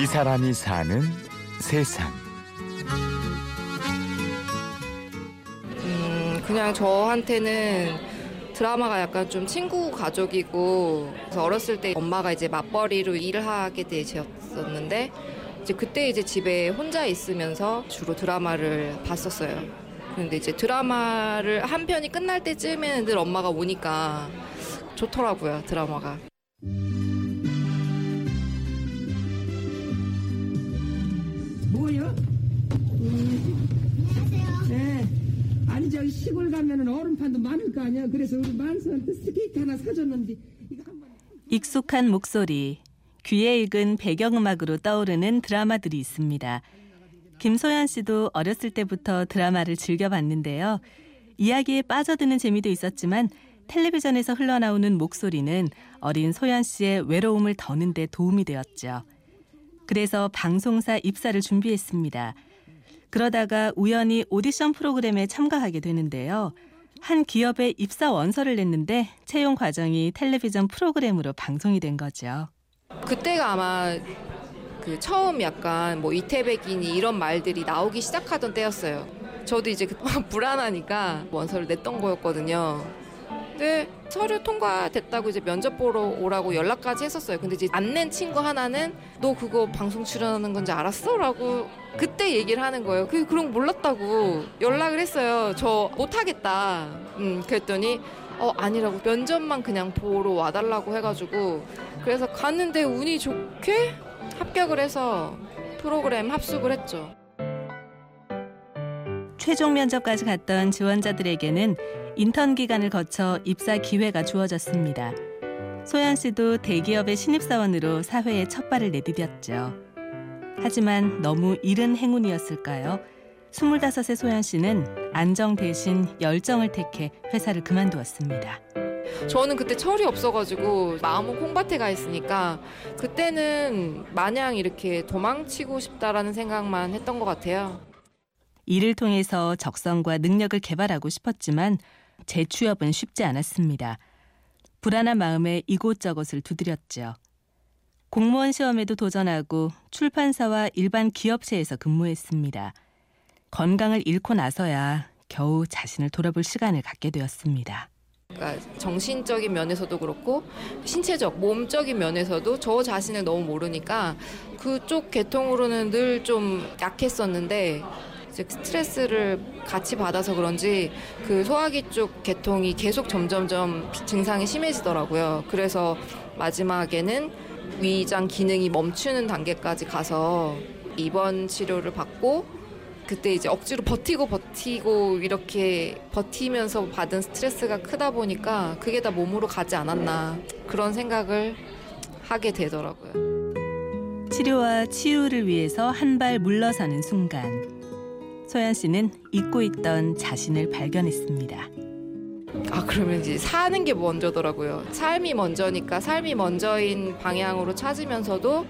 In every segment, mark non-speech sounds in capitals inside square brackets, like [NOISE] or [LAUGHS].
이 사람이 사는 세상. 음, 그냥 저한테는 드라마가 약간 좀 친구 가족이고 그래서 어렸을 때 엄마가 이제 맞벌이로 일을 하게 되셨었는데 이제 그때 이제 집에 혼자 있으면서 주로 드라마를 봤었어요. 근데 이제 드라마를 한 편이 끝날 때쯤에는 늘 엄마가 오니까 좋더라고요 드라마가. 얼음판도 많을 거 아니야. 그래서 우리 만수한테 스케이트 하나 사줬는데 이거 한번. 익숙한 목소리, 귀에 익은 배경음악으로 떠오르는 드라마들이 있습니다. 김소연 씨도 어렸을 때부터 드라마를 즐겨봤는데요. 이야기에 빠져드는 재미도 있었지만 텔레비전에서 흘러나오는 목소리는 어린 소연 씨의 외로움을 더는 데 도움이 되었죠. 그래서 방송사 입사를 준비했습니다. 그러다가 우연히 오디션 프로그램에 참가하게 되는데요. 한 기업에 입사 원서를 냈는데 채용 과정이 텔레비전 프로그램으로 방송이 된 거죠. 그때가 아마 그 처음 약간 뭐 이태백이니 이런 말들이 나오기 시작하던 때였어요. 저도 이제 그 [LAUGHS] 불안하니까 원서를 냈던 거였거든요. 근데 서류 통과됐다고 이제 면접 보러 오라고 연락까지 했었어요. 근데 이제 안 낸 친구 하나는 너 그거 방송 출연하는 건지 알았어? 라고 그때 얘기를 하는 거예요. 그 그런 거 몰랐다고 연락을 했어요. 저 못하겠다. 음, 그랬더니 어 아니라고 면접만 그냥 보러 와달라고 해가지고 그래서 갔는데 운이 좋게 합격을 해서 프로그램 합숙을 했죠. 최종 면접까지 갔던 지원자들에게는 인턴 기간을 거쳐 입사 기회가 주어졌습니다. 소연 씨도 대기업의 신입사원으로 사회에 첫 발을 내디뎠죠. 하지만 너무 이른 행운이었을까요? 25의 소연 씨는 안정 대신 열정을 택해 회사를 그만두었습니다. 저는 그때 철이 없어가지고 마음은 콩밭에 가 있으니까 그때는 마냥 이렇게 도망치고 싶다라는 생각만 했던 것 같아요. 이를 통해서 적성과 능력을 개발하고 싶었지만 재취업은 쉽지 않았습니다. 불안한 마음에 이곳저곳을 두드렸죠. 공무원 시험에도 도전하고 출판사와 일반 기업체에서 근무했습니다. 건강을 잃고 나서야 겨우 자신을 돌아볼 시간을 갖게 되었습니다. 그러니까 정신적인 면에서도 그렇고 신체적, 몸적인 면에서도 저 자신을 너무 모르니까 그쪽 계통으로는 늘 좀 약했었는데 이제 스트레스를 같이 받아서 그런지 그 소화기 쪽 계통이 계속 점점점 증상이 심해지더라고요. 그래서 마지막에는 위장 기능이 멈추는 단계까지 가서 입원 치료를 받고 그때 이제 억지로 버티고 버티고 이렇게 버티면서 받은 스트레스가 크다 보니까 그게 다 몸으로 가지 않았나 그런 생각을 하게 되더라고요. 치료와 치유를 위해서 한 발 물러서는 순간 소연 씨는 잊고 있던 자신을 발견했습니다. 아 그러면 이제 사는 게 먼저더라고요. 삶이 먼저니까 삶이 먼저인 방향으로 찾으면서도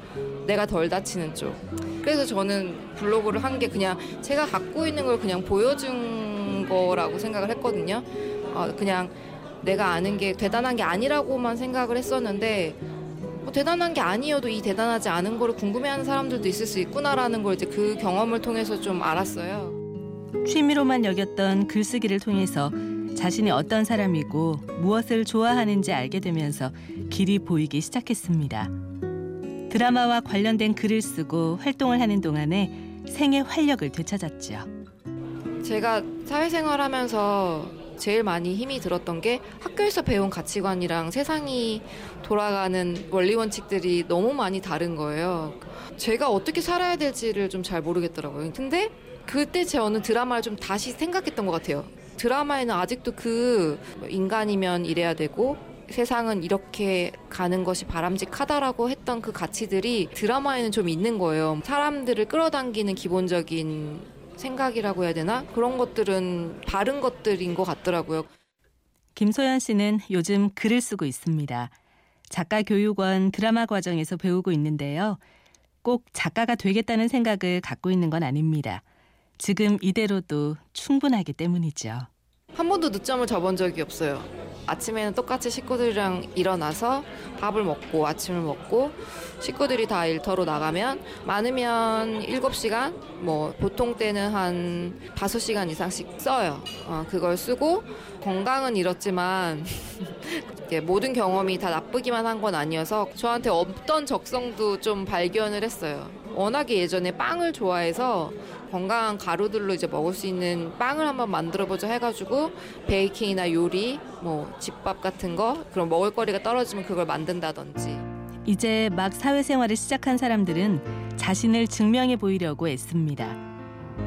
내가 덜 다치는 쪽. 그래서 저는 블로그를 한 게 그냥 제가 갖고 있는 걸 그냥 보여준 거라고 생각을 했거든요. 어, 그냥 내가 아는 게 대단한 게 아니라고만 생각을 했었는데 뭐 대단한 게 아니어도 이 대단하지 않은 거를 궁금해하는 사람들도 있을 수 있구나라는 걸 이제 그 경험을 통해서 좀 알았어요. 취미로만 여겼던 글쓰기를 통해서 자신이 어떤 사람이고 무엇을 좋아하는지 알게 되면서 길이 보이기 시작했습니다. 드라마와 관련된 글을 쓰고 활동을 하는 동안에 생의 활력을 되찾았죠. 제가 사회생활 하면서 제일 많이 힘이 들었던 게 학교에서 배운 가치관이랑 세상이 돌아가는 원리 원칙들이 너무 많이 다른 거예요. 제가 어떻게 살아야 될지를 좀 잘 모르겠더라고요. 근데 그때 저는 드라마를 좀 다시 생각했던 것 같아요. 드라마에는 아직도 그 인간이면 이래야 되고 세상은 이렇게 가는 것이 바람직하다라고 했던 그 가치들이 드라마에는 좀 있는 거예요. 사람들을 끌어당기는 기본적인 생각이라고 해야 되나? 그런 것들은 다른 것들인 것 같더라고요. 김소연 씨는 요즘 글을 쓰고 있습니다. 작가 교육원 드라마 과정에서 배우고 있는데요. 꼭 작가가 되겠다는 생각을 갖고 있는 건 아닙니다. 지금 이대로도 충분하기 때문이죠. 한 번도 늦잠을 자본 적이 없어요. 아침에는 똑같이 식구들이랑 일어나서 밥을 먹고 아침을 먹고 식구들이 다 일터로 나가면 많으면 7시간 뭐 보통 때는 한 5시간 이상씩 써요. 어, 그걸 쓰고 건강은 잃었지만 [LAUGHS] 모든 경험이 다 나쁘기만 한 건 아니어서 저한테 없던 적성도 좀 발견을 했어요. 워낙에 예전에 빵을 좋아해서 건강한 가루들로 이제 먹을 수 있는 빵을 한번 만들어 보자 해가지고 베이킹이나 요리, 뭐 집밥 같은 거 그런 먹을거리가 떨어지면 그걸 만든다든지 이제 막 사회생활을 시작한 사람들은 자신을 증명해 보이려고 애씁니다.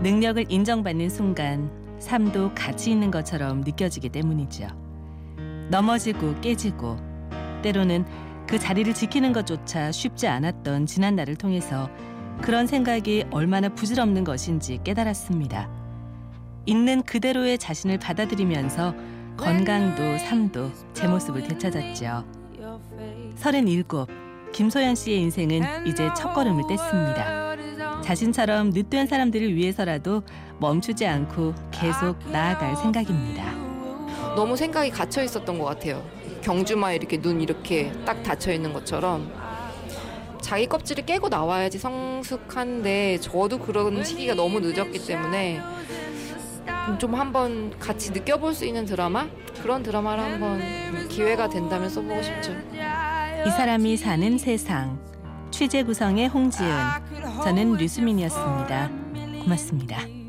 능력을 인정받는 순간 삶도 가치 있는 것처럼 느껴지기 때문이죠. 넘어지고 깨지고 때로는 그 자리를 지키는 것조차 쉽지 않았던 지난날을 통해서 그런 생각이 얼마나 부질없는 것인지 깨달았습니다. 있는 그대로의 자신을 받아들이면서 건강도 삶도 제 모습을 되찾았죠. 37 김소연 씨의 인생은 이제 첫 걸음을 뗐습니다. 자신처럼 늦된 사람들을 위해서라도 멈추지 않고 계속 나아갈 생각입니다. 너무 생각이 갇혀 있었던 것 같아요. 경주마 이렇게 눈 이렇게 딱 닫혀 있는 것처럼 자기 껍질을 깨고 나와야지 성숙한데 저도 그런 시기가 너무 늦었기 때문에 좀 한번 같이 느껴볼 수 있는 드라마 그런 드라마를 한번 기회가 된다면 써보고 싶죠. 이 사람이 사는 세상 취재 구성의 홍지은 저는 류수민이었습니다. 고맙습니다.